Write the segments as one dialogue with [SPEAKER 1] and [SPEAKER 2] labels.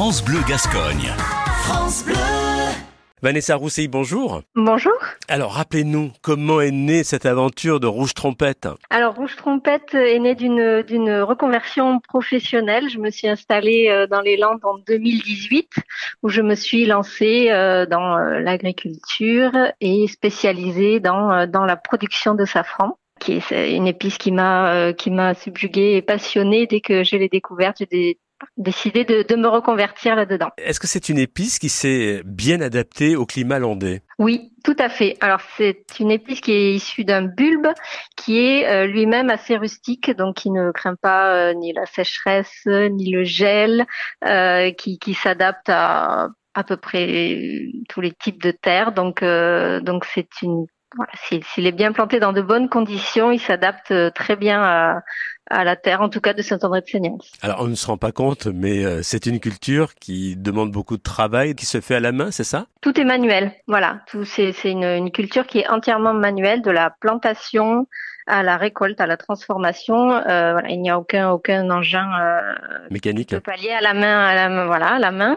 [SPEAKER 1] France Bleu Gascogne. France Bleu.
[SPEAKER 2] Vanessa Roussey, bonjour.
[SPEAKER 3] Bonjour.
[SPEAKER 2] Alors, rappelez-nous, comment est née cette aventure de Rouge Trompette
[SPEAKER 3] Alors, Rouge Trompette est née d'une, d'une reconversion professionnelle. Je me suis installée euh, dans les Landes en 2018, où je me suis lancée euh, dans euh, l'agriculture et spécialisée dans, dans la production de safran qui est une épice qui m'a qui m'a subjuguée et passionnée dès que je l'ai découverte. J'ai décidé de, de, me reconvertir là-dedans.
[SPEAKER 2] Est-ce que c'est une épice qui s'est bien adaptée au climat landais?
[SPEAKER 3] Oui, tout à fait. Alors c'est une épice qui est issue d'un bulbe qui est euh, lui-même assez rustique, donc qui ne craint pas euh, ni la sécheresse ni le gel, euh, qui, qui s'adapte à à peu près tous les types de terre. Donc donc c'est une voilà, s'il est bien planté dans de bonnes conditions, il s'adapte très bien à, à la terre, en tout cas de Saint-André-de-Seignance.
[SPEAKER 2] Alors on ne se rend pas compte, mais euh, c'est une culture qui demande beaucoup de travail, qui se fait à la main, c'est ça?
[SPEAKER 3] Tout est manuel, voilà. Tout c'est une, une culture qui est entièrement manuelle, de la plantation à la récolte, à la transformation. Euh, voilà, il n'y a aucun aucun engin euh,
[SPEAKER 2] mécanique.
[SPEAKER 3] De palier à la main, à la main, voilà, à la main.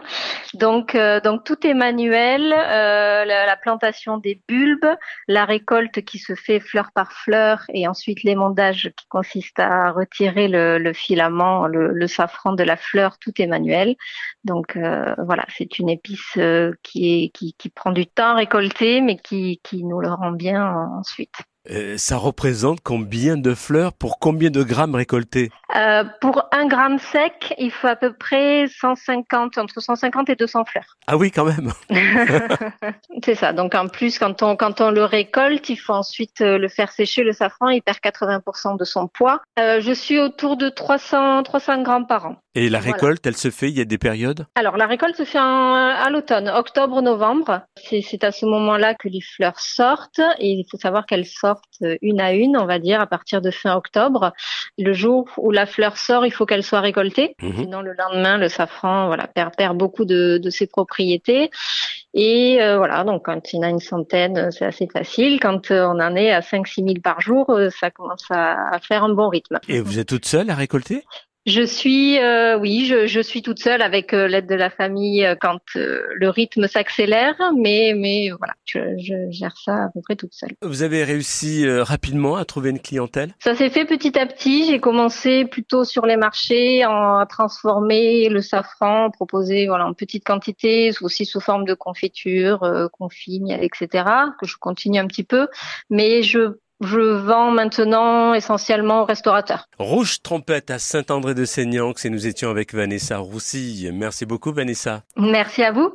[SPEAKER 3] Donc euh, donc tout est manuel. La, la, plantation des bulbes, la récolte qui se fait fleur par fleur, et ensuite l'émondage qui consiste à retirer le, filament, le, safran de la fleur. Tout est manuel. Donc euh, voilà, c'est une épice qui est qui prend du temps à récolter, mais qui qui nous le rend bien ensuite.
[SPEAKER 2] Euh, ça représente combien de fleurs pour combien de grammes récoltés
[SPEAKER 3] euh, Pour un gramme sec, il faut à peu près 150, entre 150 et 200 fleurs.
[SPEAKER 2] Ah oui, quand même.
[SPEAKER 3] C'est ça. Donc en plus, quand on quand on le récolte, il faut ensuite euh, le faire sécher. Le safran, il perd 80% de son poids. Euh, je suis autour de 300 300 grammes par an.
[SPEAKER 2] Et la récolte, voilà. elle se fait, il y a des périodes?
[SPEAKER 3] Alors la récolte se fait en, à l'automne, octobre-novembre. C'est à ce moment-là que les fleurs sortent et il faut savoir qu'elles sortent une à une, on va dire, à partir de fin octobre. Le jour où la fleur sort, il faut qu'elle soit récoltée. Mmh. Sinon le lendemain, le safran voilà, perd, perd beaucoup de, de ses propriétés. Et euh, voilà, donc quand il y en a une centaine, c'est assez facile. Quand euh, on en est à 5-6 000 par jour, euh, ça commence à, à faire un bon rythme.
[SPEAKER 2] Et vous êtes toute seule à récolter?
[SPEAKER 3] Je suis, euh, oui, je, je, suis toute seule avec euh, l'aide de la famille euh, quand le rythme s'accélère, mais mais voilà, je, je, gère ça à peu près toute seule.
[SPEAKER 2] Vous avez réussi rapidement à trouver une clientèle?
[SPEAKER 3] Ça s'est fait petit à petit. J'ai commencé plutôt sur les marchés en à transformer le safran, proposer voilà en petite quantité, aussi sous forme de confiture, euh, confit, miel, etc. Que je continue un petit peu, mais je je vends maintenant essentiellement aux restaurateurs.
[SPEAKER 2] Rouge Trompette à Saint-André-de-Seignan, et nous étions avec Vanessa Roussy. Merci beaucoup Vanessa.
[SPEAKER 3] Merci à vous.